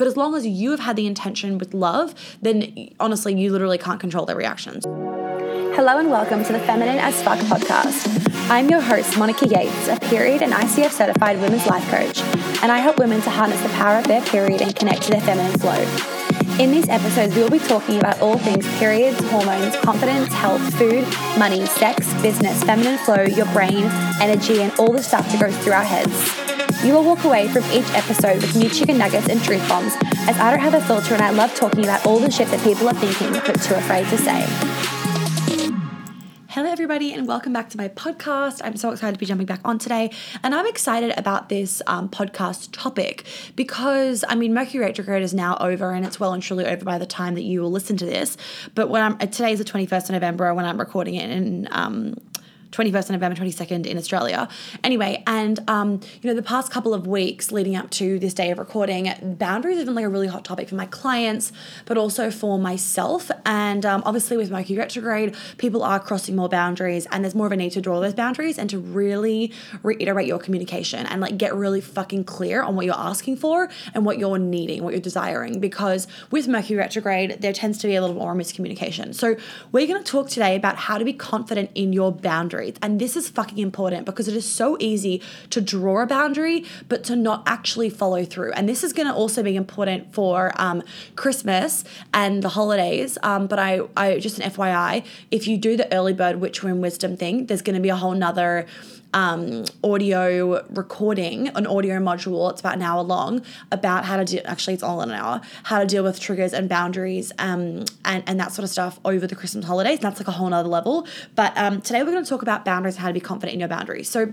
But as long as you have had the intention with love, then honestly, you literally can't control their reactions. Hello and welcome to the Feminine as Fuck podcast. I'm your host, Monica Yates, a period and ICF certified women's life coach, and I help women to harness the power of their period and connect to their feminine flow. In these episodes, we will be talking about all things periods, hormones, confidence, health, food, money, sex, business, feminine flow, your brain, energy, and all the stuff that goes through our heads. You will walk away from each episode with new chicken nuggets and truth bombs, as I don't have a filter and I love talking about all the shit that people are thinking but too afraid to say. Hello, everybody, and welcome back to my podcast. I'm so excited to be jumping back on today. And I'm excited about this um, podcast topic because, I mean, Mercury retrograde is now over and it's well and truly over by the time that you will listen to this. But when I'm, today is the 21st of November when I'm recording it in um, 21st of November, 22nd in Australia. Anyway, and um, you know, the past couple of weeks leading up to this day of recording, boundaries have been like a really hot topic for my clients, but also for myself. And um, obviously, with Mercury retrograde, people are crossing more boundaries, and there's more of a need to draw those boundaries and to really reiterate your communication and like get really fucking clear on what you're asking for and what you're needing, what you're desiring. Because with Mercury retrograde, there tends to be a little more miscommunication. So, we're going to talk today about how to be confident in your boundaries boundaries. And this is fucking important because it is so easy to draw a boundary, but to not actually follow through. And this is going to also be important for um, Christmas and the holidays. Um, but I, I just an FYI, if you do the early bird witch room wisdom thing, there's going to be a whole nother um, audio recording, an audio module. It's about an hour long about how to do. Actually, it's all in an hour. How to deal with triggers and boundaries, um, and and that sort of stuff over the Christmas holidays. And that's like a whole nother level. But um, today we're going to talk about boundaries, how to be confident in your boundaries. So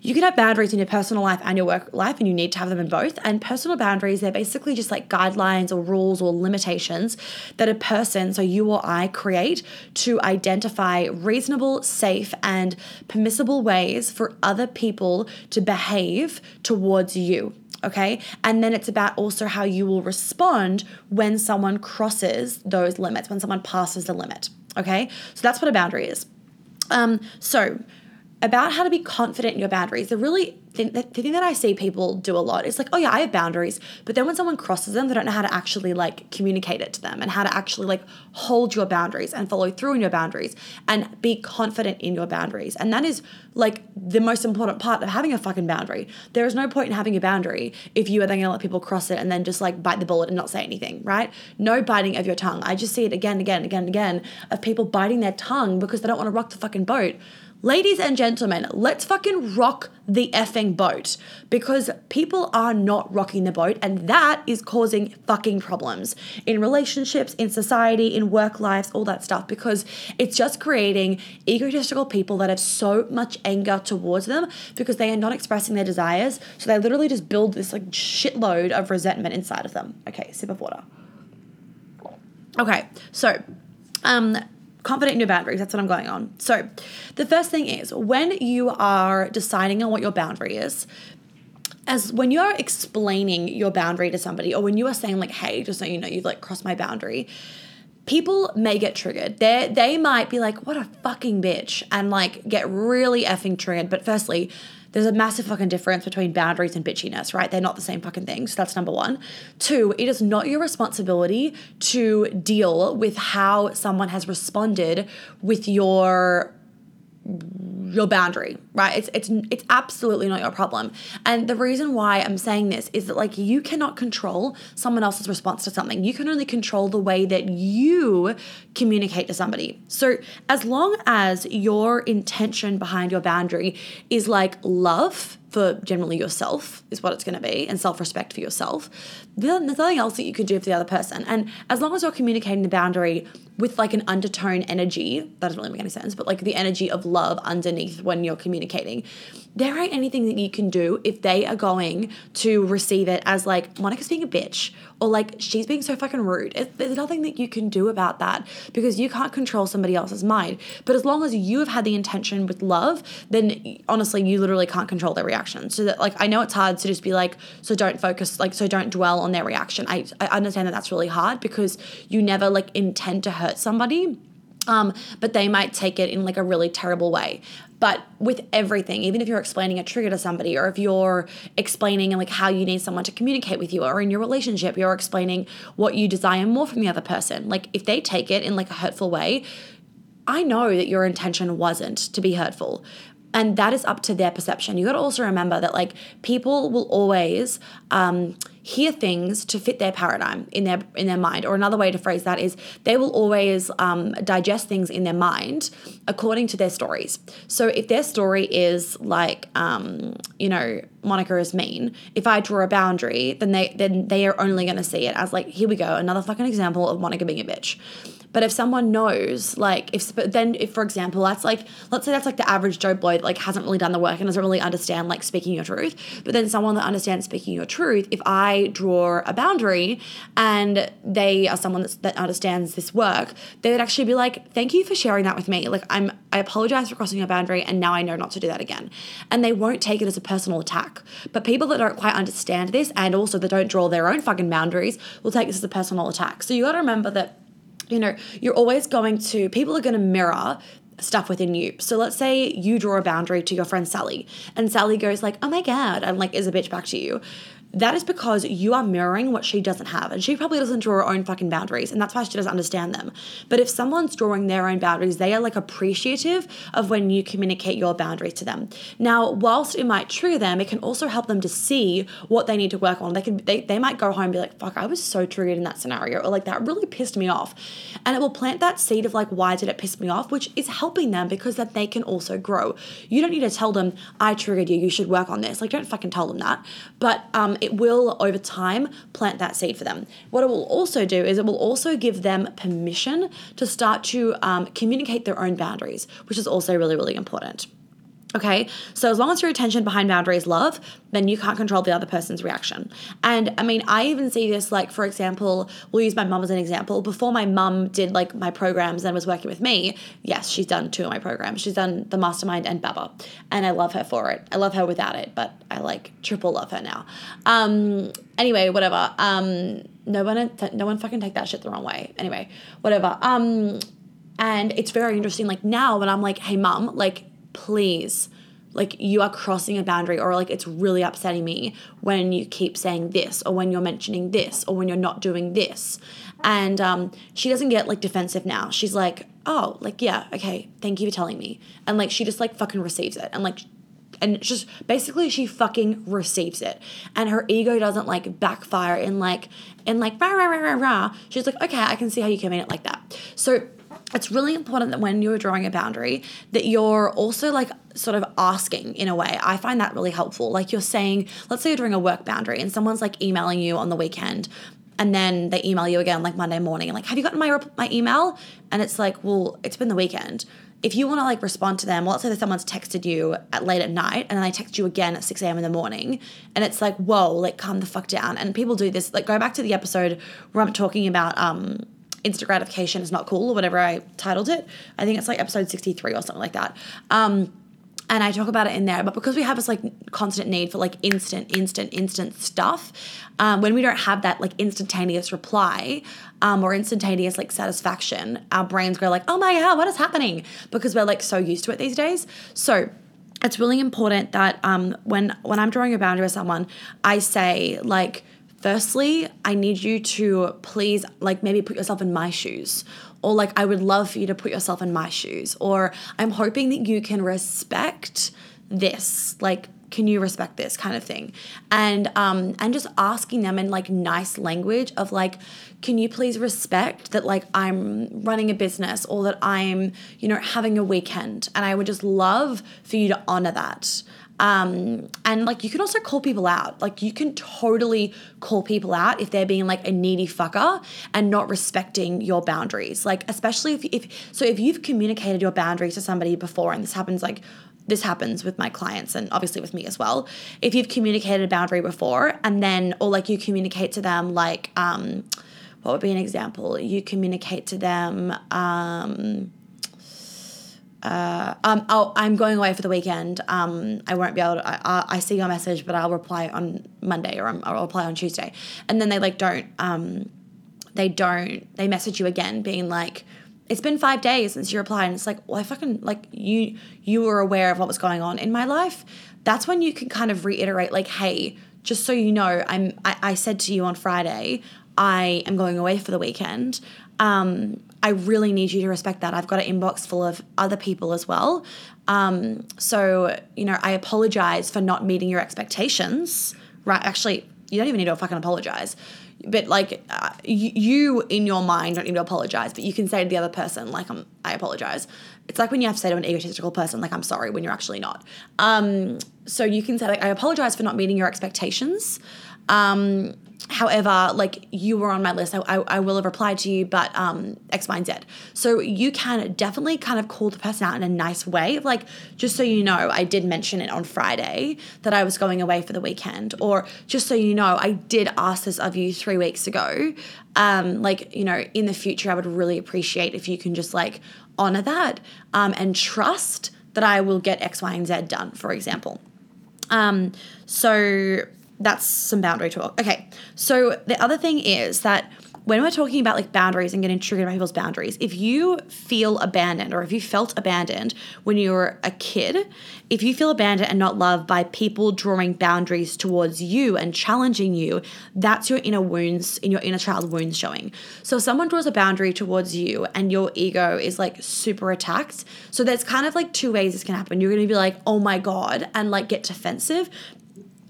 you can have boundaries in your personal life and your work life, and you need to have them in both. And personal boundaries, they're basically just like guidelines or rules or limitations that a person, so you or I, create to identify reasonable, safe, and permissible ways for other people to behave towards you okay? And then it's about also how you will respond when someone crosses those limits, when someone passes the limit, okay? So that's what a boundary is. Um, so about how to be confident in your boundaries. The really thing, the thing that I see people do a lot is like, oh yeah, I have boundaries, but then when someone crosses them, they don't know how to actually like communicate it to them and how to actually like hold your boundaries and follow through in your boundaries and be confident in your boundaries. And that is like the most important part of having a fucking boundary. There is no point in having a boundary if you are then gonna let people cross it and then just like bite the bullet and not say anything, right? No biting of your tongue. I just see it again, and again, and again, and again of people biting their tongue because they don't want to rock the fucking boat. Ladies and gentlemen, let's fucking rock the effing boat because people are not rocking the boat and that is causing fucking problems in relationships, in society, in work lives, all that stuff because it's just creating egotistical people that have so much anger towards them because they are not expressing their desires. So they literally just build this like shitload of resentment inside of them. Okay, sip of water. Okay, so um confident in your boundaries. That's what I'm going on. So, the first thing is when you are deciding on what your boundary is, as when you're explaining your boundary to somebody, or when you are saying, like, hey, just so you know, you've like crossed my boundary, people may get triggered. They they might be like, what a fucking bitch, and like get really effing triggered. But firstly, there's a massive fucking difference between boundaries and bitchiness, right? They're not the same fucking thing. So that's number one. Two, it is not your responsibility to deal with how someone has responded with your your boundary, right? It's it's it's absolutely not your problem. And the reason why I'm saying this is that like you cannot control someone else's response to something. You can only control the way that you communicate to somebody. So as long as your intention behind your boundary is like love for generally yourself is what it's going to be and self-respect for yourself. There's nothing else that you can do for the other person. And as long as you're communicating the boundary with like an undertone energy that doesn't really make any sense but like the energy of love underneath when you're communicating there ain't anything that you can do if they are going to receive it as like monica's being a bitch or like she's being so fucking rude. It, there's nothing that you can do about that because you can't control somebody else's mind. But as long as you have had the intention with love, then honestly, you literally can't control their reaction. So that like I know it's hard to just be like, so don't focus, like so don't dwell on their reaction. I I understand that that's really hard because you never like intend to hurt somebody Um, but they might take it in like a really terrible way. But with everything, even if you're explaining a trigger to somebody, or if you're explaining like how you need someone to communicate with you, or in your relationship, you're explaining what you desire more from the other person. Like if they take it in like a hurtful way, I know that your intention wasn't to be hurtful and that is up to their perception. You got to also remember that like people will always um, hear things to fit their paradigm in their in their mind. Or another way to phrase that is they will always um, digest things in their mind according to their stories. So if their story is like um, you know Monica is mean, if I draw a boundary, then they then they are only going to see it as like here we go another fucking example of Monica being a bitch. But if someone knows, like, if but then if for example, that's like, let's say that's like the average Joe Blow that like hasn't really done the work and doesn't really understand like speaking your truth. But then someone that understands speaking your truth, if I draw a boundary and they are someone that's, that understands this work, they would actually be like, "Thank you for sharing that with me. Like, I'm I apologize for crossing your boundary, and now I know not to do that again." And they won't take it as a personal attack. But people that don't quite understand this and also that don't draw their own fucking boundaries will take this as a personal attack. So you got to remember that you know, you're always going to, people are going to mirror stuff within you. So let's say you draw a boundary to your friend Sally and Sally goes like, "Oh my god," and like is a bitch back to you that is because you are mirroring what she doesn't have. And she probably doesn't draw her own fucking boundaries. And that's why she doesn't understand them. But if someone's drawing their own boundaries, they are like appreciative of when you communicate your boundaries to them. Now, whilst it might trigger them, it can also help them to see what they need to work on. They can they, they might go home and be like, fuck, I was so triggered in that scenario. Or like that really pissed me off. And it will plant that seed of like, why did it piss me off? Which is helping them because that they can also grow. You don't need to tell them, I triggered you, you should work on this. Like don't fucking tell them that. But um it will over time plant that seed for them. What it will also do is it will also give them permission to start to um, communicate their own boundaries, which is also really, really important. Okay, so as long as your attention behind boundaries love, then you can't control the other person's reaction. And I mean, I even see this like, for example, we'll use my mum as an example. Before my mum did like my programs and was working with me, yes, she's done two of my programs. She's done the mastermind and Baba, and I love her for it. I love her without it, but I like triple love her now. Um, anyway, whatever. Um, no one, no one fucking take that shit the wrong way. Anyway, whatever. Um, and it's very interesting. Like now, when I'm like, hey, mum, like please like you are crossing a boundary or like it's really upsetting me when you keep saying this or when you're mentioning this or when you're not doing this. And um, she doesn't get like defensive now. She's like oh like yeah okay thank you for telling me. And like she just like fucking receives it and like and just basically she fucking receives it. And her ego doesn't like backfire in like in like rah rah rah rah rah. She's like okay i can see how you can mean it like that. So it's really important that when you're drawing a boundary that you're also like sort of asking in a way i find that really helpful like you're saying let's say you're drawing a work boundary and someone's like emailing you on the weekend and then they email you again like monday morning and like have you gotten my my email and it's like well it's been the weekend if you want to like respond to them, well, let's say that someone's texted you at late at night and then they text you again at 6 a.m. in the morning, and it's like, whoa, like calm the fuck down. And people do this. Like go back to the episode where I'm talking about um instant gratification is not cool or whatever I titled it. I think it's like episode 63 or something like that. Um, and I talk about it in there. But because we have this like constant need for like instant, instant, instant stuff, um, when we don't have that like instantaneous reply um, or instantaneous like satisfaction, our brains go like, oh my god, what is happening? Because we're like so used to it these days. So it's really important that um, when when I'm drawing a boundary with someone, I say like Firstly, I need you to please, like, maybe put yourself in my shoes. Or, like, I would love for you to put yourself in my shoes. Or, I'm hoping that you can respect this. Like, can you respect this kind of thing and um and just asking them in like nice language of like can you please respect that like i'm running a business or that i'm you know having a weekend and i would just love for you to honor that um, and like you can also call people out. Like you can totally call people out if they're being like a needy fucker and not respecting your boundaries. Like especially if if so if you've communicated your boundaries to somebody before and this happens like this happens with my clients and obviously with me as well. If you've communicated a boundary before and then or like you communicate to them like um what would be an example? You communicate to them um uh, um, oh, I'm going away for the weekend. Um, I won't be able to. I, I see your message, but I'll reply on Monday or I'll reply on Tuesday. And then they like don't. Um, they don't. They message you again, being like, it's been five days since you replied and it's like well i fucking like you you were aware of what was going on in my life that's when you can kind of reiterate like hey just so you know i'm i, I said to you on friday i am going away for the weekend um, i really need you to respect that. I've got an inbox full of other people as well. Um, so you know i apologize for not meeting your expectations. Right actually you don't even need to fucking apologize. But like uh, you, you in your mind don't need to apologize but you can say to the other person like I'm, i apologize. It's like when you have to say to an egotistical person like i'm sorry when you're actually not. Um, so you can say like i apologize for not meeting your expectations. Um, however like you were on my list. I, I, I will have replied to you but um, x y and z. So you can definitely kind of call the person out in a nice way. Like just so you know i did mention it on friday that i was going away for the weekend. Or just so you know i did ask this of you three weeks ago. Um, like you know in the future i would really appreciate if you can just like honor that um, and trust that i will get x y and z done for example. Um, so that's some boundary talk. Okay. So the other thing is that when we're talking about like boundaries and getting triggered by people's boundaries, if you feel abandoned or if you felt abandoned when you were a kid, if you feel abandoned and not loved by people drawing boundaries towards you and challenging you, that's your inner wounds, in your inner child wounds showing. So if someone draws a boundary towards you and your ego is like super attacked, so there's kind of like two ways this can happen. You're gonna be like, oh my God, and like get defensive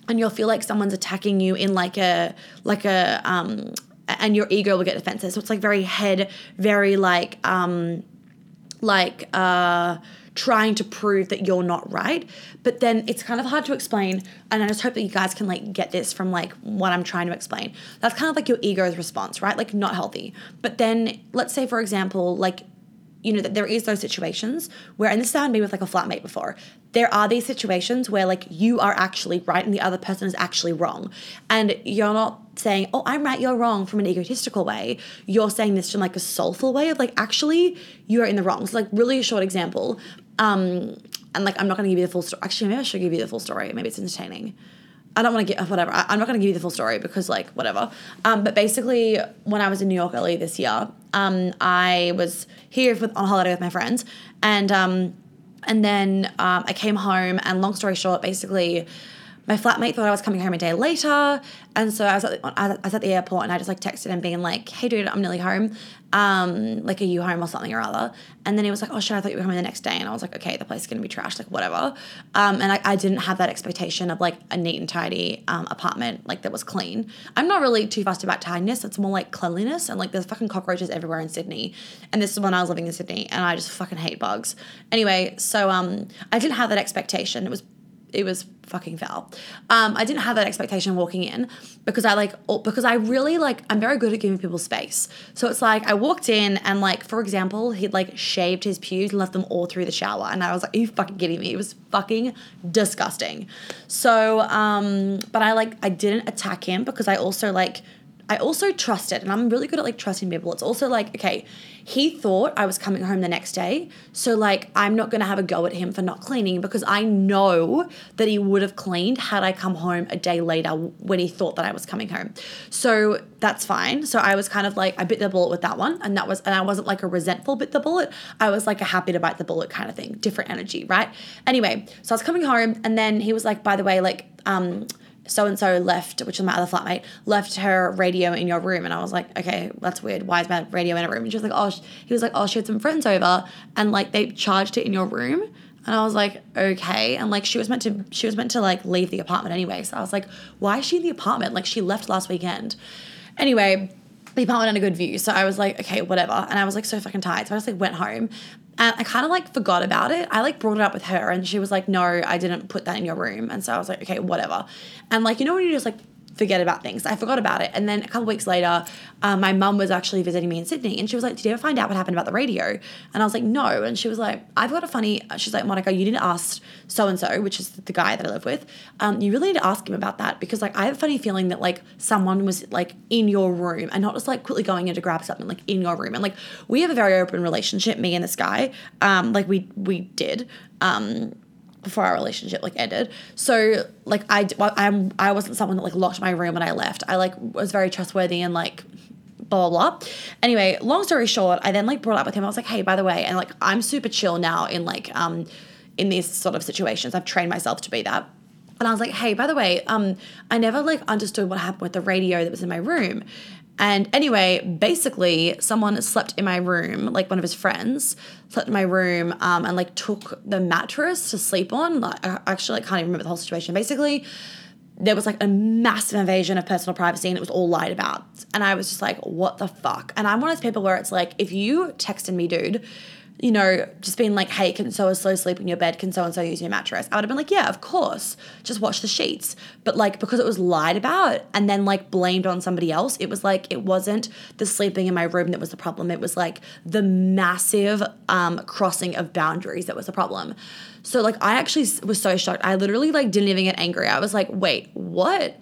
and you'll feel like someone's attacking you in like a like a um and your ego will get defensive. So it's like very head very like um like uh trying to prove that you're not right. But then it's kind of hard to explain. And i just hope that you guys can like get this from like what i'm trying to explain. That's kind of like your ego's response right? Like not healthy. But then let's say for example like you know that there is those situations where and this happened to me with like a flatmate before. There are these situations where like you are actually right and the other person is actually wrong. And you're not saying oh i'm right you're wrong from an egotistical way. You're saying this from like a soulful way of like actually you're in the wrong. So like really a short example um and like i'm not going to give you the full story actually maybe i should give you the full story. Maybe it's entertaining. I don't want to get whatever. I, am not going to give you the full story because like whatever. Um, but basically, when I was in New York earlier this year, um, I was here with, on holiday with my friends, and um, and then um, I came home. And long story short, basically, my flatmate thought I was coming home a day later, and so I was at the, I was at the airport, and I just like texted him being like, "Hey, dude, I'm nearly home. Um, like, are you home or something or other?" And then he was like, "Oh shit, I thought you were coming the next day," and I was like, "Okay, the place is gonna be trashed, like whatever." Um, and I, I didn't have that expectation of like a neat and tidy um, apartment, like that was clean. I'm not really too fussed about tidiness. It's more like cleanliness, and like there's fucking cockroaches everywhere in Sydney. And this is when I was living in Sydney, and I just fucking hate bugs. Anyway, so um, I didn't have that expectation. It was it was fucking foul. Um, I didn't have that expectation walking in because I like because I really like I'm very good at giving people space. So it's like I walked in and like for example he'd like shaved his pubes and left them all through the shower and I was like, Are you fucking kidding me? It was fucking disgusting. So um, but I like I didn't attack him because I also like I also trusted, and I'm really good at like trusting people. It's also like, okay, he thought I was coming home the next day. So, like, I'm not going to have a go at him for not cleaning because I know that he would have cleaned had I come home a day later when he thought that I was coming home. So, that's fine. So, I was kind of like, I bit the bullet with that one. And that was, and I wasn't like a resentful bit the bullet. I was like a happy to bite the bullet kind of thing, different energy, right? Anyway, so I was coming home and then he was like, by the way, like, um, so and so left, which is my other flatmate, left her radio in your room. And I was like, okay, that's weird. Why is my radio in a room? And she was like, oh, he was like, oh, she had some friends over and like they charged it in your room. And I was like, okay. And like she was meant to, she was meant to like leave the apartment anyway. So I was like, why is she in the apartment? Like she left last weekend. Anyway, the apartment had a good view. So I was like, okay, whatever. And I was like so fucking tired. So I just like went home. And I kind of like forgot about it. I like brought it up with her and she was like, no, I didn't put that in your room. And so I was like, okay, whatever. And like, you know, when you just like forget about things. I forgot about it. And then a couple weeks later, um, my mum was actually visiting me in Sydney and she was like, Did you ever find out what happened about the radio? And I was like, No. And she was like, I've got a funny, she's like, Monica, you didn't ask so and so, which is the guy that I live with. Um, you really need to ask him about that because like I have a funny feeling that like someone was like in your room and not just like quickly going in to grab something, like in your room. And like we have a very open relationship, me and this guy. Um, like we we did. Um, before our relationship like ended. So like I I'm I wasn't someone that like locked my room when I left. I like was very trustworthy and like blah, blah, blah. Anyway, long story short, I then like brought up with him. I was like, hey, by the way, and like I'm super chill now in like um in these sort of situations. I've trained myself to be that. And I was like, hey, by the way, um, I never like understood what happened with the radio that was in my room. And anyway, basically, someone slept in my room, like one of his friends slept in my room um, and like took the mattress to sleep on. Like, I actually like, can't even remember the whole situation. Basically, there was like a massive invasion of personal privacy and it was all lied about. And I was just like, what the fuck? And I'm one of those people where it's like, if you texted me, dude, you know, just being like, hey, can so and so sleep in your bed? Can so and so use your mattress? I would have been like, yeah, of course. Just watch the sheets. But like, because it was lied about and then like blamed on somebody else, it was like, it wasn't the sleeping in my room that was the problem. It was like the massive um, crossing of boundaries that was the problem. So like, I actually was so shocked. I literally like didn't even get angry. I was like, wait, what?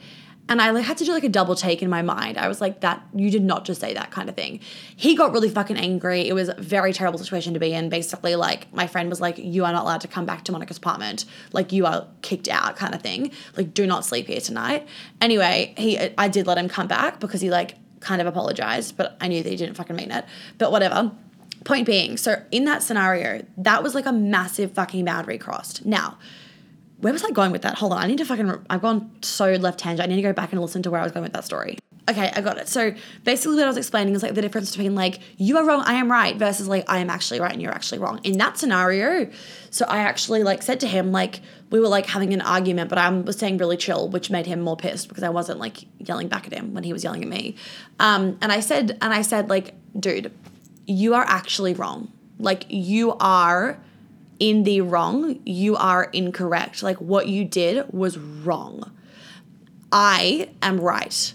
And I had to do like a double take in my mind. I was like, that you did not just say that kind of thing. He got really fucking angry. It was a very terrible situation to be in. Basically, like my friend was like, You are not allowed to come back to Monica's apartment. Like you are kicked out, kind of thing. Like, do not sleep here tonight. Anyway, he I did let him come back because he like kind of apologized, but I knew that he didn't fucking mean it. But whatever. Point being, so in that scenario, that was like a massive fucking boundary crossed. Now, where was I going with that? Hold on, I need to fucking. I've gone so left tangent. I need to go back and listen to where I was going with that story. Okay, I got it. So basically, what I was explaining is like the difference between like you are wrong, I am right, versus like I am actually right and you're actually wrong. In that scenario, so I actually like said to him like we were like having an argument, but I was staying really chill, which made him more pissed because I wasn't like yelling back at him when he was yelling at me. Um, and I said, and I said like, dude, you are actually wrong. Like you are in the wrong, you are incorrect. Like what you did was wrong. I am right.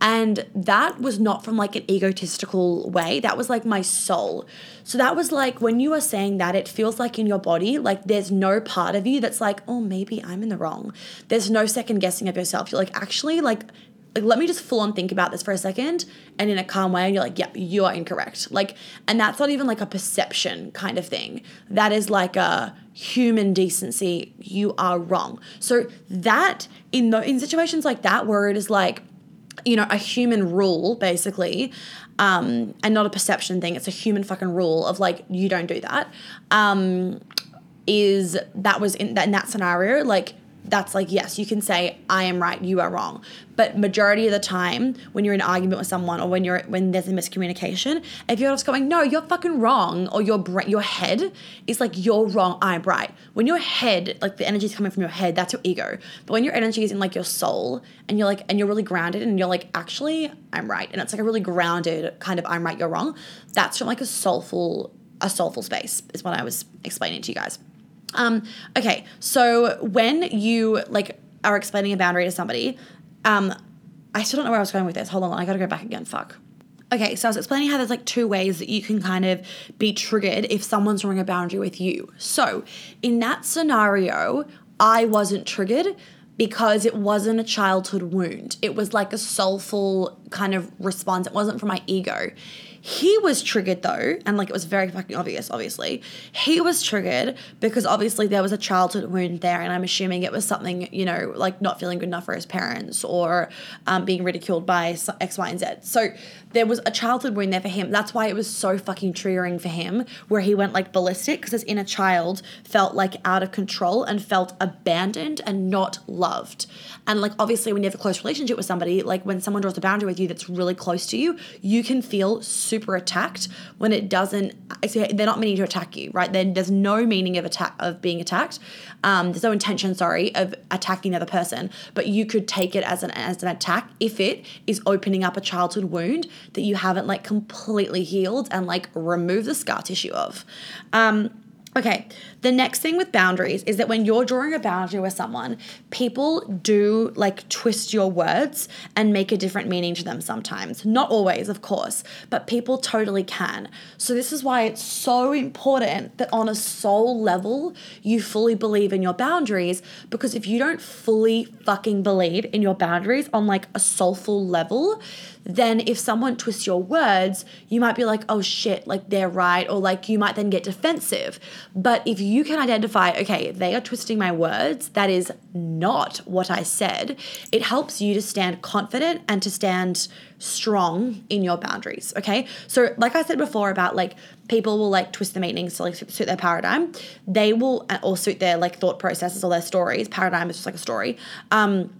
And that was not from like an egotistical way. That was like my soul. So that was like when you are saying that, it feels like in your body, like there's no part of you that's like, oh, maybe I'm in the wrong. There's no second guessing of yourself. You're like, actually, like, like let me just full on think about this for a second and in a calm way and you're like yeah you are incorrect. Like and that's not even like a perception kind of thing. That is like a human decency. You are wrong. So that in the in situations like that where it is like you know a human rule basically um and not a perception thing it's a human fucking rule of like you don't do that um is that was in that in that scenario like that's like yes you can say i am right you are wrong. But majority of the time when you're in an argument with someone or when you're when there's a miscommunication if you're just going no you're fucking wrong or your brain your head is like you're wrong i'm right. When your head like the energy is coming from your head that's your ego. But when your energy is in like your soul and you're like and you're really grounded and you're like actually i'm right. And it's like a really grounded kind of i'm right you're wrong that's from like a soulful a soulful space is what i was explaining to you guys um, okay, so when you like are explaining a boundary to somebody, um, I still don't know where I was going with this. Hold on, I gotta go back again. Fuck. Okay, so I was explaining how there's like two ways that you can kind of be triggered if someone's drawing a boundary with you. So in that scenario, I wasn't triggered because it wasn't a childhood wound. It was like a soulful kind of response. It wasn't from my ego. He was triggered though, and like it was very fucking obvious, obviously. He was triggered because obviously there was a childhood wound there, and I'm assuming it was something, you know, like not feeling good enough for his parents or um, being ridiculed by X, Y, and Z. So there was a childhood wound there for him. That's why it was so fucking triggering for him, where he went like ballistic because his inner child felt like out of control and felt abandoned and not loved. And like obviously, when you have a close relationship with somebody, like when someone draws a boundary with you that's really close to you, you can feel super attacked when it doesn't. They're not meaning to attack you, right? Then there's no meaning of attack of being attacked. Um, there's no intention, sorry, of attacking the other person, but you could take it as an as an attack if it is opening up a childhood wound that you haven't like completely healed and like remove the scar tissue of. Um, Okay, the next thing with boundaries is that when you're drawing a boundary with someone, people do like twist your words and make a different meaning to them sometimes. Not always, of course, but people totally can. So, this is why it's so important that on a soul level, you fully believe in your boundaries. Because if you don't fully fucking believe in your boundaries on like a soulful level, then if someone twists your words, you might be like, oh shit, like they're right, or like you might then get defensive. But if you can identify, okay, they are twisting my words, that is not what I said, it helps you to stand confident and to stand strong in your boundaries. Okay. So, like I said before about like people will like twist the meanings to like suit their paradigm, they will, uh, or suit their like thought processes or their stories. Paradigm is just like a story. Um,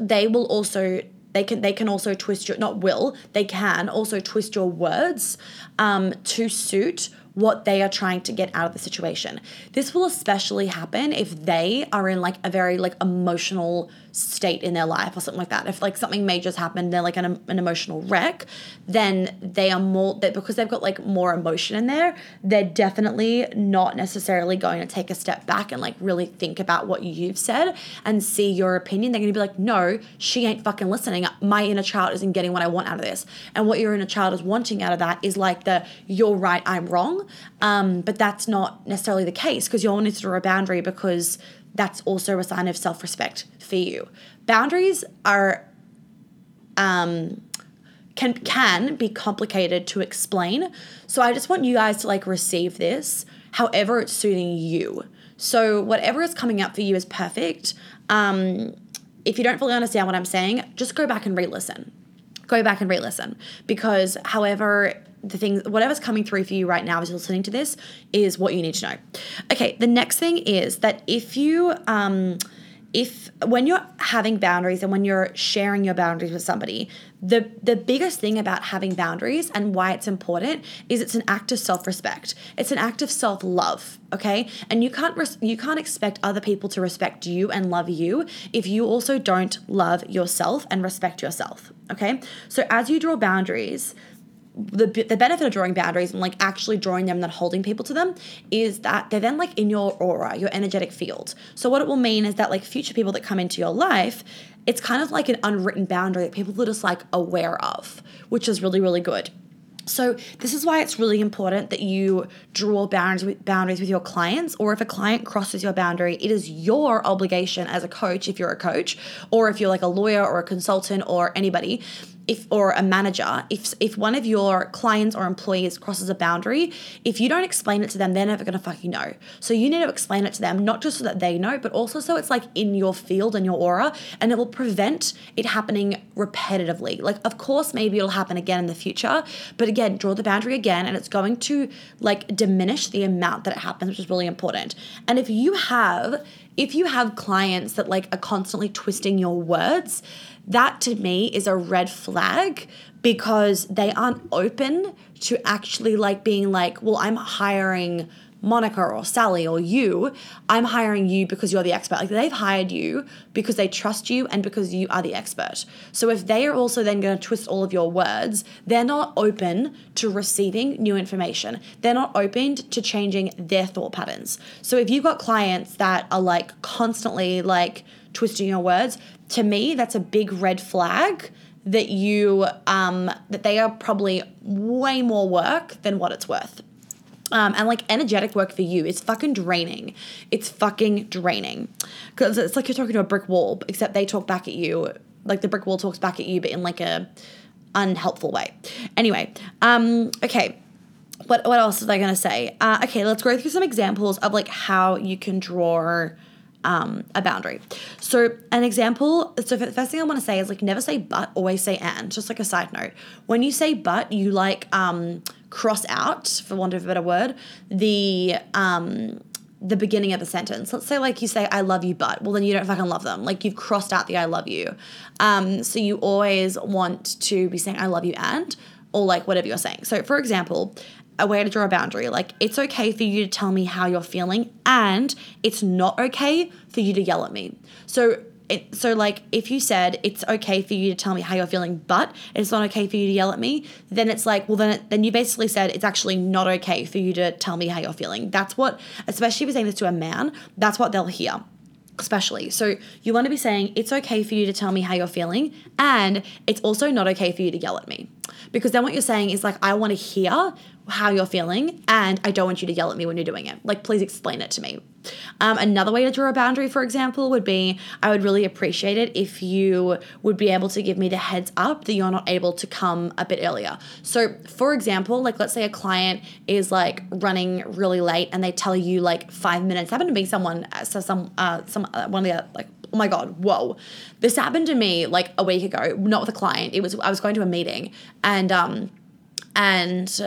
they will also they can they can also twist your not will they can also twist your words um, to suit what they are trying to get out of the situation. This will especially happen if they are in like a very like emotional state in their life or something like that. If like something major's happened, they're like an, an emotional wreck, then they are more that because they've got like more emotion in there, they're definitely not necessarily going to take a step back and like really think about what you've said and see your opinion. They're going to be like, no, she ain't fucking listening. My inner child isn't getting what I want out of this. And what your inner child is wanting out of that is like the you're right, I'm wrong. Um, but that's not necessarily the case because you all need to draw a boundary because that's also a sign of self respect for you. Boundaries are um, can can be complicated to explain. So I just want you guys to like receive this however it's suiting you. So whatever is coming up for you is perfect. Um, if you don't fully understand what I'm saying, just go back and re-listen. Go back and re-listen because however the things whatever's coming through for you right now as you're listening to this is what you need to know. Okay the next thing is that if you um if when you're having boundaries and when you're sharing your boundaries with somebody the the biggest thing about having boundaries and why it's important is it's an act of self-respect. It's an act of self-love okay? And you can't res- you can't expect other people to respect you and love you if you also don't love yourself and respect yourself okay? So as you draw boundaries the, the benefit of drawing boundaries and like actually drawing them, not holding people to them, is that they're then like in your aura, your energetic field. So what it will mean is that like future people that come into your life, it's kind of like an unwritten boundary that people are just like aware of, which is really really good. So this is why it's really important that you draw boundaries with, boundaries with your clients or if a client crosses your boundary, it is your obligation as a coach if you're a coach or if you're like a lawyer or a consultant or anybody if or a manager, if if one of your clients or employees crosses a boundary, if you don't explain it to them, they're never gonna fucking know. So you need to explain it to them, not just so that they know, but also so it's like in your field and your aura, and it will prevent it happening repetitively. Like, of course, maybe it'll happen again in the future, but again, draw the boundary again, and it's going to like diminish the amount that it happens, which is really important. And if you have if you have clients that like are constantly twisting your words, that to me is a red flag because they aren't open to actually like being like, well, I'm hiring Monica or Sally or you, I'm hiring you because you're the expert. Like they've hired you because they trust you and because you are the expert. So if they are also then going to twist all of your words, they're not open to receiving new information. They're not open to changing their thought patterns. So if you've got clients that are like constantly like twisting your words, to me, that's a big red flag that you um, that they are probably way more work than what it's worth. Um, and like energetic work for you is fucking draining. It's fucking draining because it's like you're talking to a brick wall, except they talk back at you. Like the brick wall talks back at you, but in like a unhelpful way. Anyway, um, okay. What what else was I gonna say? Uh, okay, let's go through some examples of like how you can draw um, a boundary. So, an example, so the first thing I want to say is like never say but, always say and. Just like a side note. When you say but, you like um, cross out, for want of a better word, the um, the beginning of the sentence. Let's say like you say I love you but well then you don't fucking love them. Like you've crossed out the I love you. Um so you always want to be saying I love you and or like whatever you're saying. So for example, a way to draw a boundary. Like, it's okay for you to tell me how you're feeling, and it's not okay for you to yell at me. So, it, so like if you said it's okay for you to tell me how you're feeling, but it's not okay for you to yell at me, then it's like, well, then it, then you basically said it's actually not okay for you to tell me how you're feeling. That's what, especially if you're saying this to a man, that's what they'll hear especially. So you want to be saying it's okay for you to tell me how you're feeling and it's also not okay for you to yell at me. Because then what you're saying is like, I want to hear how you're feeling and I don't want you to yell at me when you're doing it. Like, please explain it to me. Um, another way to draw a boundary, for example, would be I would really appreciate it if you would be able to give me the heads up that you're not able to come a bit earlier. So, for example, like let's say a client is like running really late and they tell you like five minutes. Happened to be someone, uh, so some, uh, some uh, one of the like oh my god whoa. This happened to me like a week ago not with a client it was i was going to a meeting and um and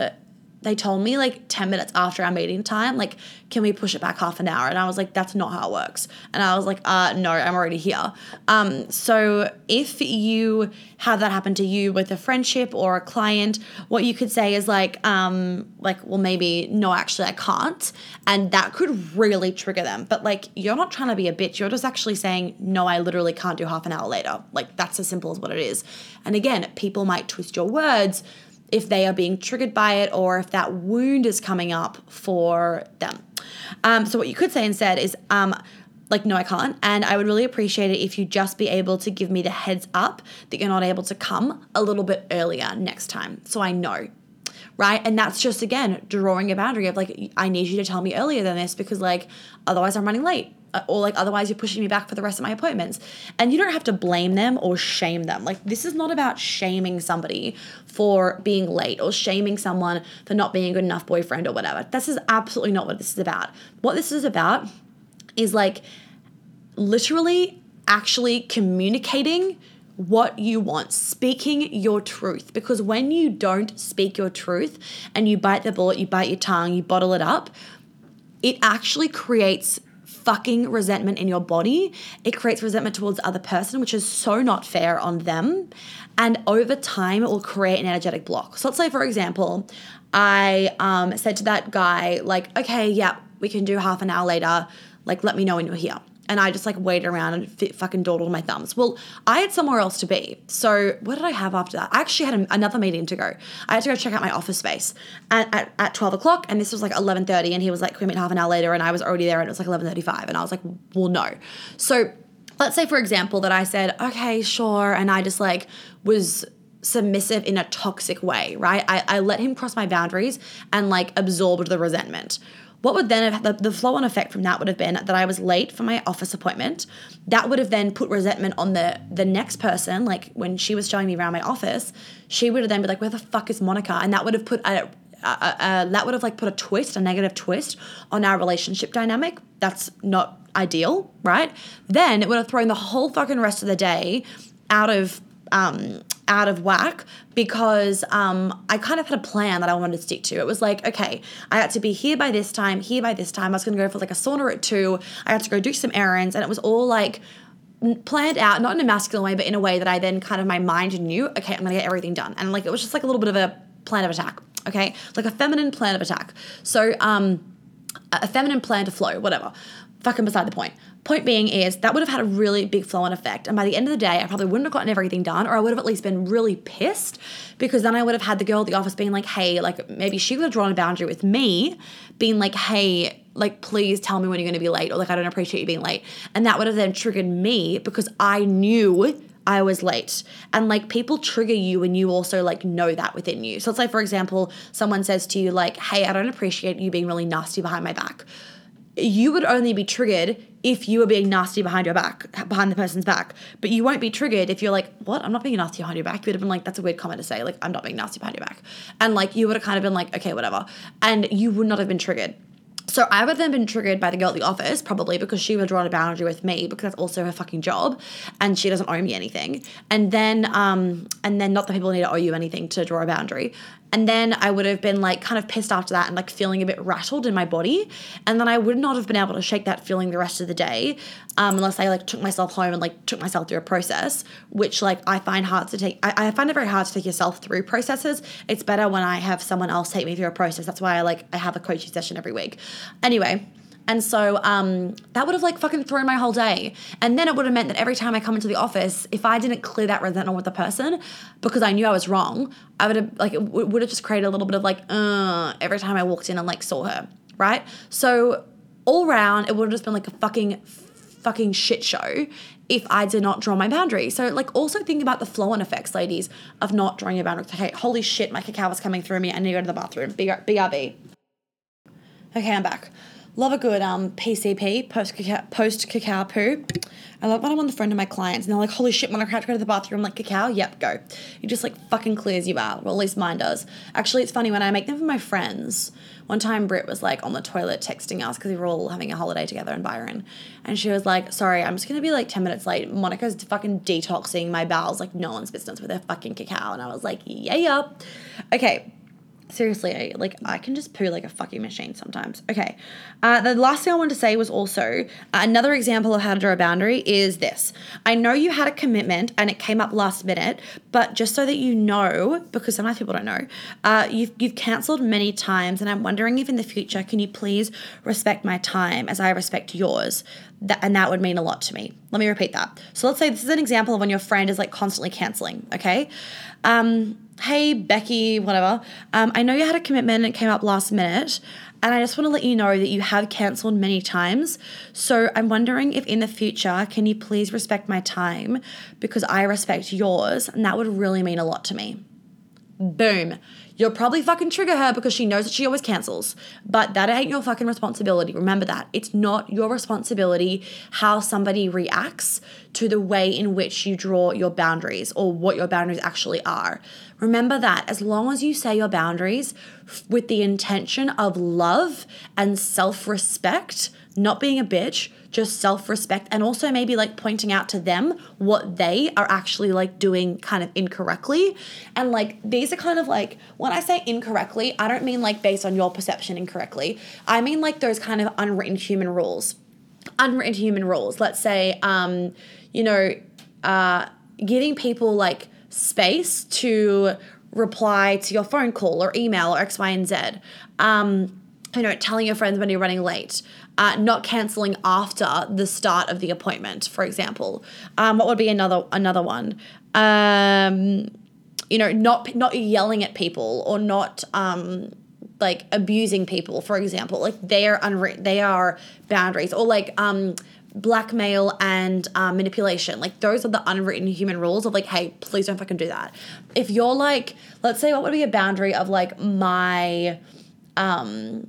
they told me like 10 minutes after our meeting time, like, can we push it back half an hour? And I was like, that's not how it works. And I was like, uh, no, I'm already here. Um, so if you have that happen to you with a friendship or a client, what you could say is like, um, like, well, maybe, no, actually, I can't. And that could really trigger them. But like, you're not trying to be a bitch. You're just actually saying, no, I literally can't do half an hour later. Like, that's as simple as what it is. And again, people might twist your words if they are being triggered by it or if that wound is coming up for them. Um, so, what you could say instead is, um, like, no, I can't. And I would really appreciate it if you just be able to give me the heads up that you're not able to come a little bit earlier next time. So I know. Right. And that's just, again, drawing a boundary of like, I need you to tell me earlier than this because, like, otherwise I'm running late Uh, or like otherwise you're pushing me back for the rest of my appointments. And you don't have to blame them or shame them. Like this is not about shaming somebody for being late or shaming someone for not being a good enough boyfriend or whatever. This is absolutely not what this is about. What this is about is like literally actually communicating what you want, speaking your truth. Because when you don't speak your truth and you bite the bullet, you bite your tongue, you bottle it up, it actually creates fucking resentment in your body. It creates resentment towards the other person, which is so not fair on them. And over time, it will create an energetic block. So let's say, for example, I um, said to that guy, like, okay, yeah, we can do half an hour later. Like, let me know when you're here and I just like waited around and fit, fucking dawdled my thumbs. Well, I had somewhere else to be. So what did I have after that? I actually had a, another meeting to go. I had to go check out my office space at, at, at 12 o'clock and this was like 11.30 and he was like, can we meet half an hour later? And I was already there and it was like 11.35 and I was like, well, no. So let's say, for example, that I said, okay, sure. And I just like was submissive in a toxic way, right? I, I let him cross my boundaries and like absorbed the resentment. What would then have the, the flow on effect from that would have been that I was late for my office appointment. That would have then put resentment on the the next person. Like when she was showing me around my office, she would have then be like, "Where the fuck is Monica?" And that would have put a, a, a, that would have like put a twist, a negative twist on our relationship dynamic. That's not ideal, right? Then it would have thrown the whole fucking rest of the day out of um, out of whack because um, I kind of had a plan that I wanted to stick to. It was like, okay, I had to be here by this time, here by this time. I was going to go for like a sauna at two. I had to go do some errands, and it was all like planned out, not in a masculine way, but in a way that I then kind of my mind knew, okay, I'm going to get everything done. And like it was just like a little bit of a plan of attack, okay, like a feminine plan of attack. So um, a feminine plan to flow, whatever. Fucking beside the point. Point being is that would have had a really big flow on effect. And by the end of the day, I probably wouldn't have gotten everything done, or I would have at least been really pissed because then I would have had the girl at the office being like, hey, like maybe she would have drawn a boundary with me, being like, hey, like please tell me when you're to be late, or like I don't appreciate you being late. And that would have then triggered me because I knew I was late. And like people trigger you and you also like know that within you. So it's like, for example, someone says to you, like, hey, I don't appreciate you being really nasty behind my back you would only be triggered if you were being nasty behind your back, behind the person's back. But you won't be triggered if you're like, what? I'm not being nasty behind your back. You would have been like, that's a weird comment to say. Like, I'm not being nasty behind your back. And like, you would have kind of been like, okay, whatever. And you would not have been triggered. So I would then been triggered by the girl at the office, probably because she would draw a boundary with me because that's also her fucking job, and she doesn't owe me anything. And then, um, and then not that people need to owe you anything to draw a boundary. And then I would have been like kind of pissed after that and like feeling a bit rattled in my body. And then I would not have been able to shake that feeling the rest of the day um, unless I like took myself home and like took myself through a process, which like I find hard to take. I, I find it very hard to take yourself through processes. It's better when I have someone else take me through a process. That's why I like, I have a coaching session every week. Anyway, and so um, that would have like fucking thrown my whole day. And then it would have meant that every time I come into the office, if I didn't clear that resentment with the person because I knew I was wrong, I would have like it would have just created a little bit of like uh every time I walked in and like saw her, right? So all round, it would have just been like a fucking fucking shit show if I did not draw my boundary. So, like, also think about the flow on effects, ladies, of not drawing your boundary. Okay, holy shit, my cacao is coming through me. I need to go to the bathroom. BRB. Okay, I'm back. Love a good um PCP post cacao, post cacao poo. I love when I'm on the phone to my clients and they're like, "Holy shit, when I have to go to the bathroom." I'm like, "Cacao, yep, go." It just like fucking clears you out. Well, at least mine does. Actually, it's funny when I make them for my friends. One time, Britt was like on the toilet texting us because we were all having a holiday together in Byron, and she was like, "Sorry, I'm just gonna be like ten minutes late. Monica's fucking detoxing my bowels like no one's business with her fucking cacao," and I was like, "Yeah, yeah." Okay, seriously, I, like I can just poo like a fucking machine sometimes. Okay, uh, the last thing I wanted to say was also uh, another example of how to draw a boundary is this. I know you had a commitment and it came up last minute, but just so that you know, because sometimes people don't know, uh, you've you've cancelled many times, and I'm wondering if in the future can you please respect my time as I respect yours. That, and that would mean a lot to me. Let me repeat that. So let's say this is an example of when your friend is like constantly canceling, okay? Um, hey, Becky, whatever, um, I know you had a commitment and it came up last minute. And I just want to let you know that you have cancelled many times. So I'm wondering if in the future, can you please respect my time because I respect yours? And that would really mean a lot to me. Boom. You'll probably fucking trigger her because she knows that she always cancels. But that ain't your fucking responsibility. Remember that. It's not your responsibility how somebody reacts to the way in which you draw your boundaries or what your boundaries actually are. Remember that as long as you say your boundaries with the intention of love and self respect, not being a bitch, just self respect, and also maybe like pointing out to them what they are actually like doing kind of incorrectly. And like these are kind of like, when I say incorrectly, I don't mean like based on your perception incorrectly. I mean like those kind of unwritten human rules. Unwritten human rules. Let's say, um, you know, uh, giving people like space to reply to your phone call or email or X, Y, and Z. Um, you know, telling your friends when you're running late, uh, not canceling after the start of the appointment, for example. Um, what would be another another one? Um, you know, not not yelling at people or not um, like abusing people, for example. Like they are unwritten, they are boundaries, or like um, blackmail and um, manipulation. Like those are the unwritten human rules of like, hey, please don't fucking do that. If you're like, let's say, what would be a boundary of like my, um,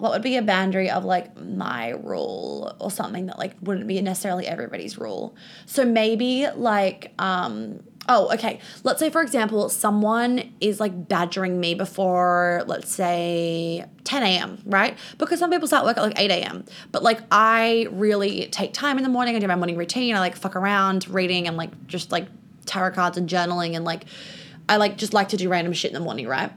what would be a boundary of like my rule or something that like wouldn't be necessarily everybody's rule. So maybe like um oh okay, let's say for example someone is like badgering me before let's say 10 a.m. right? Because some people start work at like 8 a.m. But like I really take time in the morning. I do my morning routine. I like fuck around reading and like just like tarot cards and journaling and like I like just like to do random shit in the morning, right?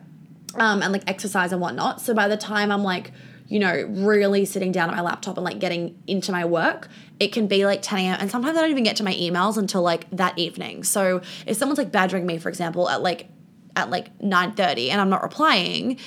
Um, and like exercise and whatnot. So by the time I'm like you know, really sitting down at my laptop and like getting into my work, it can be like 10 a.m. And sometimes I don't even get to my emails until like that evening. So if someone's like badgering me, for example, at like at like 9:30 and I'm not replying,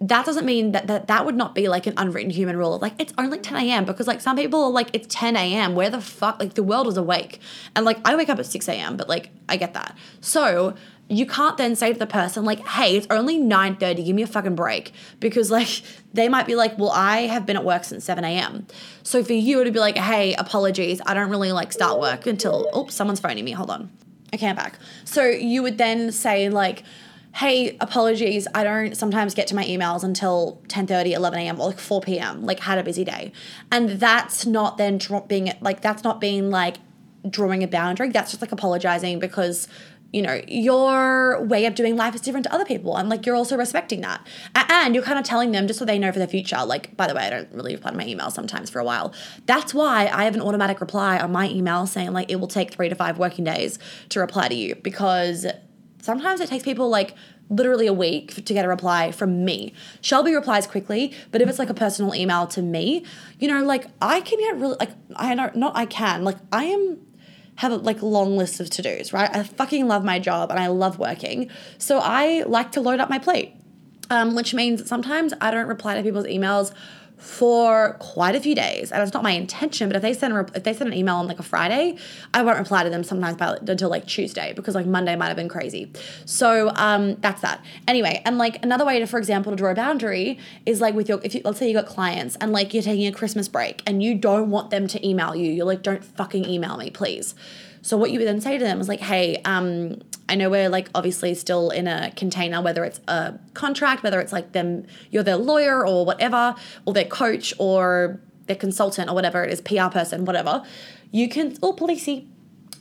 that doesn't mean that, that that would not be like an unwritten human rule of like it's only 10 a.m. because like some people are like it's 10 a.m. Where the fuck like the world is awake and like I wake up at 6 a.m. but like I get that so you can't then say to the person like hey it's only 9.30 give me a fucking break. Because like they might be like well i have been at work since 7 a.m so for you to be like hey apologies i don't really like start work until oh someone's phoning me hold on okay i'm back. So you would then say like hey apologies i don't sometimes get to my emails until 10.30 11 a.m or like 4 p.m like had a busy day. And that's not then being like that's not being like drawing a boundary that's just like apologizing because you know, your way of doing life is different to other people. And like you're also respecting that. And you're kind of telling them just so they know for the future. Like, by the way, I don't really reply to my emails sometimes for a while. That's why I have an automatic reply on my email saying like it will take three to five working days to reply to you because sometimes it takes people like literally a week to get a reply from me. Shelby replies quickly, but if it's like a personal email to me, you know, like I can get really like I know not I can, like I am have a like long list of to dos, right? I fucking love my job and I love working. So I like to load up my plate, um, which means sometimes I don't reply to people's emails for quite a few days, and it's not my intention. But if they send if they send an email on like a Friday, I won't reply to them sometimes by, until like Tuesday because like Monday might have been crazy. So um, that's that. Anyway, and like another way to, for example, to draw a boundary is like with your if you let's say you got clients and like you're taking a Christmas break and you don't want them to email you, you're like, don't fucking email me, please. So what you would then say to them is like, hey, um, I know we're like obviously still in a container, whether it's a contract, whether it's like them, you're their lawyer or whatever, or their coach or their consultant or whatever it is, PR person, whatever. You can, oh, policey,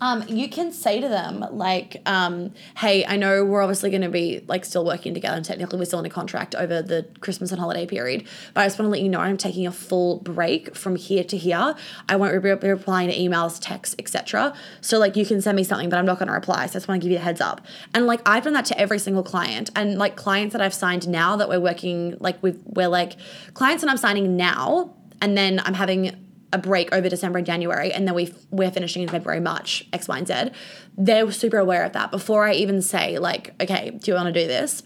um, you can say to them like, um, "Hey, I know we're obviously going to be like still working together, and technically we're still in a contract over the Christmas and holiday period. But I just want to let you know I'm taking a full break from here to here. I won't be replying to emails, texts, etc. So like you can send me something, but I'm not going to reply. So I just want to give you a heads up. And like I've done that to every single client, and like clients that I've signed now that we're working like we've we're like clients that I'm signing now, and then I'm having a break over December and January, and then we we're finishing in February, March, X, Y, and Z. They're super aware of that before I even say like, okay, do you want to do this?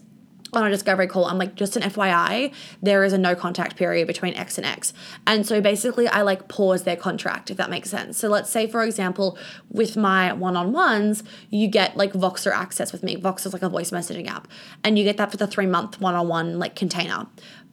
on a discovery call, I'm like, just an FYI, there is a no contact period between X and X. And so basically, I like pause their contract, if that makes sense. So let's say, for example, with my one on ones, you get like Voxer access with me. Voxer is like a voice messaging app, and you get that for the three month one on one like container.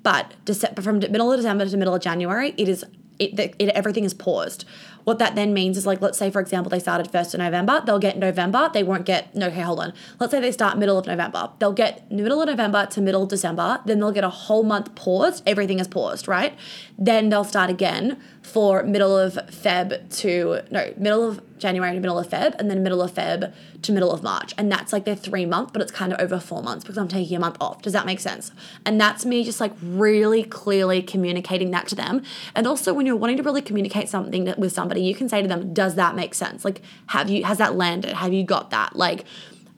But December, from the middle of December to middle of January, it is it, it, everything is paused. What that then means is like, let's say, for example, they started 1st of November, they'll get November, they won't get, no, okay, hold on. Let's say they start middle of November, they'll get middle of November to middle of December, then they'll get a whole month paused, everything is paused, right? Then they'll start again for middle of Feb to, no, middle of January to middle of Feb, and then middle of Feb to middle of March. And that's like their three month, but it's kind of over four months because I'm taking a month off. Does that make sense? And that's me just like really clearly communicating that to them. And also, when you're wanting to really communicate something with somebody, you can say to them, Does that make sense? Like, have you, has that landed? Have you got that? Like,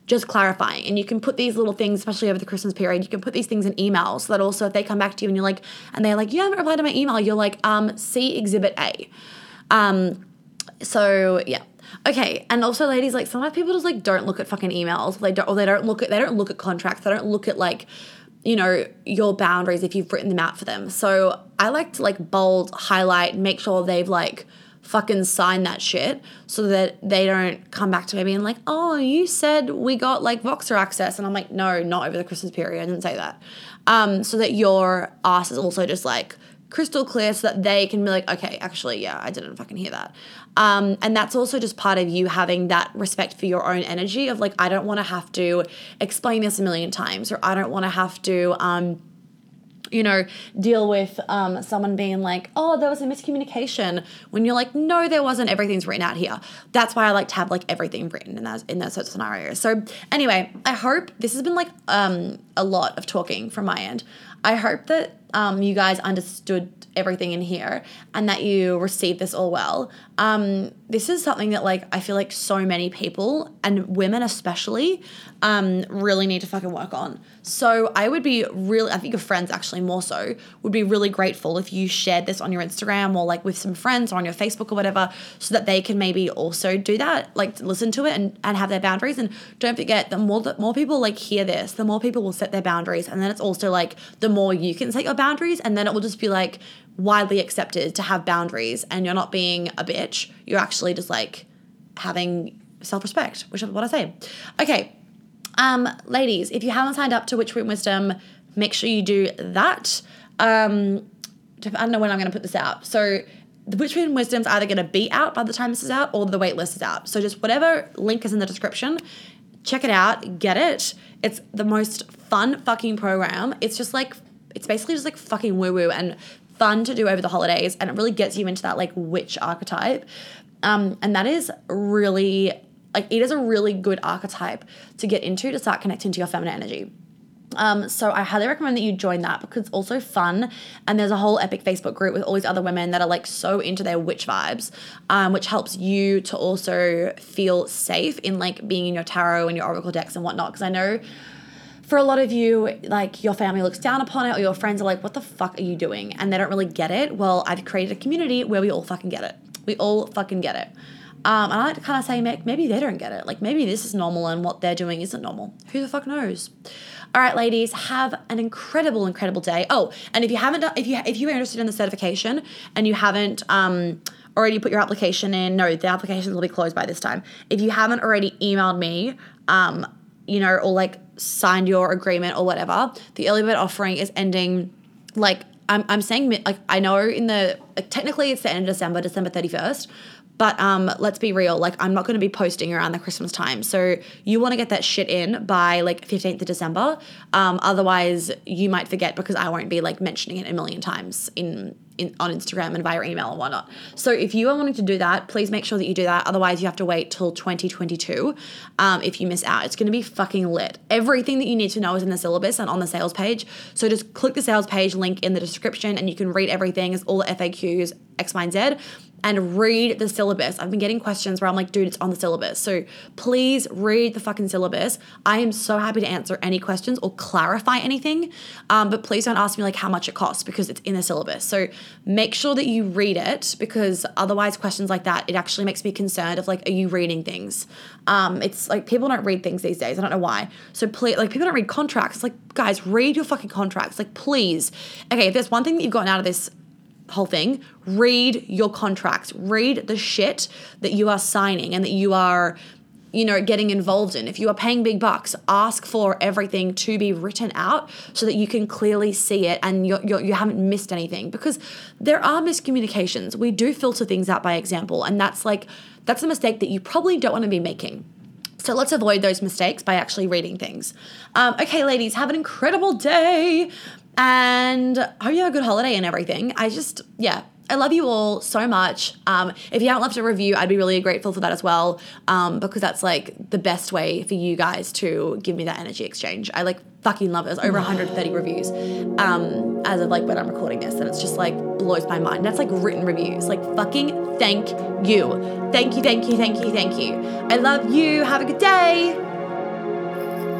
just clarifying. And you can put these little things, especially over the Christmas period, you can put these things in emails so that also if they come back to you and you're like, and they're like, you haven't replied to my email, you're like, um, see exhibit A. Um, so yeah. Okay, and also ladies, like sometimes people just like don't look at fucking emails. They don't or they don't look at they don't look at contracts. They don't look at like you know your boundaries if you've written them out for them. So I like to like bold, highlight, make sure they've like fucking sign that shit so that they don't come back to me being like, oh, you said we got like Voxer access. And I'm like, no, not over the Christmas period. I didn't say that. Um, so that your ass is also just like crystal clear so that they can be like, okay, actually, yeah, I didn't fucking hear that. Um, and that's also just part of you having that respect for your own energy of like, I don't want to have to explain this a million times or I don't want to have to, um, you know, deal with um, someone being like, oh, there was a miscommunication when you're like, no, there wasn't. Everything's written out here. That's why I like to have like everything written in those in those sorts of scenarios. So anyway, I hope this has been like um, a lot of talking from my end. I hope that um, you guys understood everything in here and that you received this all well. Um, this is something that like I feel like so many people and women especially um, really need to fucking work on. So I would be really, I think your friends actually more so would be really grateful if you shared this on your Instagram or like with some friends or on your Facebook or whatever, so that they can maybe also do that, like listen to it and, and have their boundaries. And don't forget, the more that more people like hear this, the more people will set their boundaries, and then it's also like the more you can set your boundaries, and then it will just be like widely accepted to have boundaries, and you're not being a bitch. You're actually just like having self respect, which is what I say. Okay um, ladies, if you haven't signed up to Witch Wisdom, make sure you do that. Um, I don't know when I'm going to put this out. So the Witch Queen Wisdom's either going to be out by the time this is out or the waitlist is out. So just whatever link is in the description, check it out, get it. It's the most fun fucking program. It's just like, it's basically just like fucking woo woo and fun to do over the holidays. And it really gets you into that like witch archetype. Um, and that is really like it is a really good archetype to get into to start connecting to your feminine energy. Um, so I highly recommend that you join that because it's also fun, and there's a whole epic Facebook group with all these other women that are like so into their witch vibes, um, which helps you to also feel safe in like being in your tarot and your oracle decks and whatnot. Because I know for a lot of you, like your family looks down upon it, or your friends are like, "What the fuck are you doing?" and they don't really get it. Well, I've created a community where we all fucking get it. We all fucking get it. Um, and I like to kind of say, maybe they don't get it. Like maybe this is normal and what they're doing isn't normal. Who the fuck knows? All right, ladies, have an incredible, incredible day. Oh, and if you haven't if you if you are interested in the certification and you haven't um already put your application in, no, the applications will be closed by this time. If you haven't already emailed me, um, you know, or like signed your agreement or whatever, the early bird offering is ending like I'm, I'm saying like I know in the like, technically it's the end of December, December 31st, but um, let's be real, like I'm not going to be posting around the Christmas time. So you want to get that shit in by like 15th of December. Um, otherwise, you might forget because I won't be like mentioning it a million times in, in on Instagram and via email and whatnot. So if you are wanting to do that, please make sure that you do that. Otherwise, you have to wait till 2022 um, if you miss out. It's going to be fucking lit. Everything that you need to know is in the syllabus and on the sales page. So just click the sales page link in the description and you can read everything. It's all the FAQs, X, Y, and Z and read the syllabus. I've been getting questions where I'm like, dude, it's on the syllabus. So please read the fucking syllabus. I am so happy to answer any questions or clarify anything. Um, but please don't ask me like how much it costs because it's in the syllabus. So make sure that you read it because otherwise questions like that, it actually makes me concerned of like, are you reading things? Um, it's like people don't read things these days. I don't know why. So please, like people don't read contracts. Like guys, read your fucking contracts. Like please. Okay, if there's one thing that you've gotten out of this whole thing, read your contracts, read the shit that you are signing and that you are you know getting involved in. If you are paying big bucks ask for everything to be written out so that you can clearly see it and you're, you're, you have not missed anything. Because there are miscommunications. We do filter things out by example and that's like that's a mistake that you probably don't want to be making. So let's avoid those mistakes by actually reading things. Um, okay, ladies, have an incredible day and hope you have a good holiday and everything. I just, yeah, I love you all so much. Um, if you haven't left a review, I'd be really grateful for that as well, um, because that's like the best way for you guys to give me that energy exchange. I like fucking love it. There's over 130 reviews um, as of like when I'm recording this, and it's just like blows my mind. That's like written reviews. Like fucking thank you, thank you, thank you, thank you, thank you. I love you. Have a good day.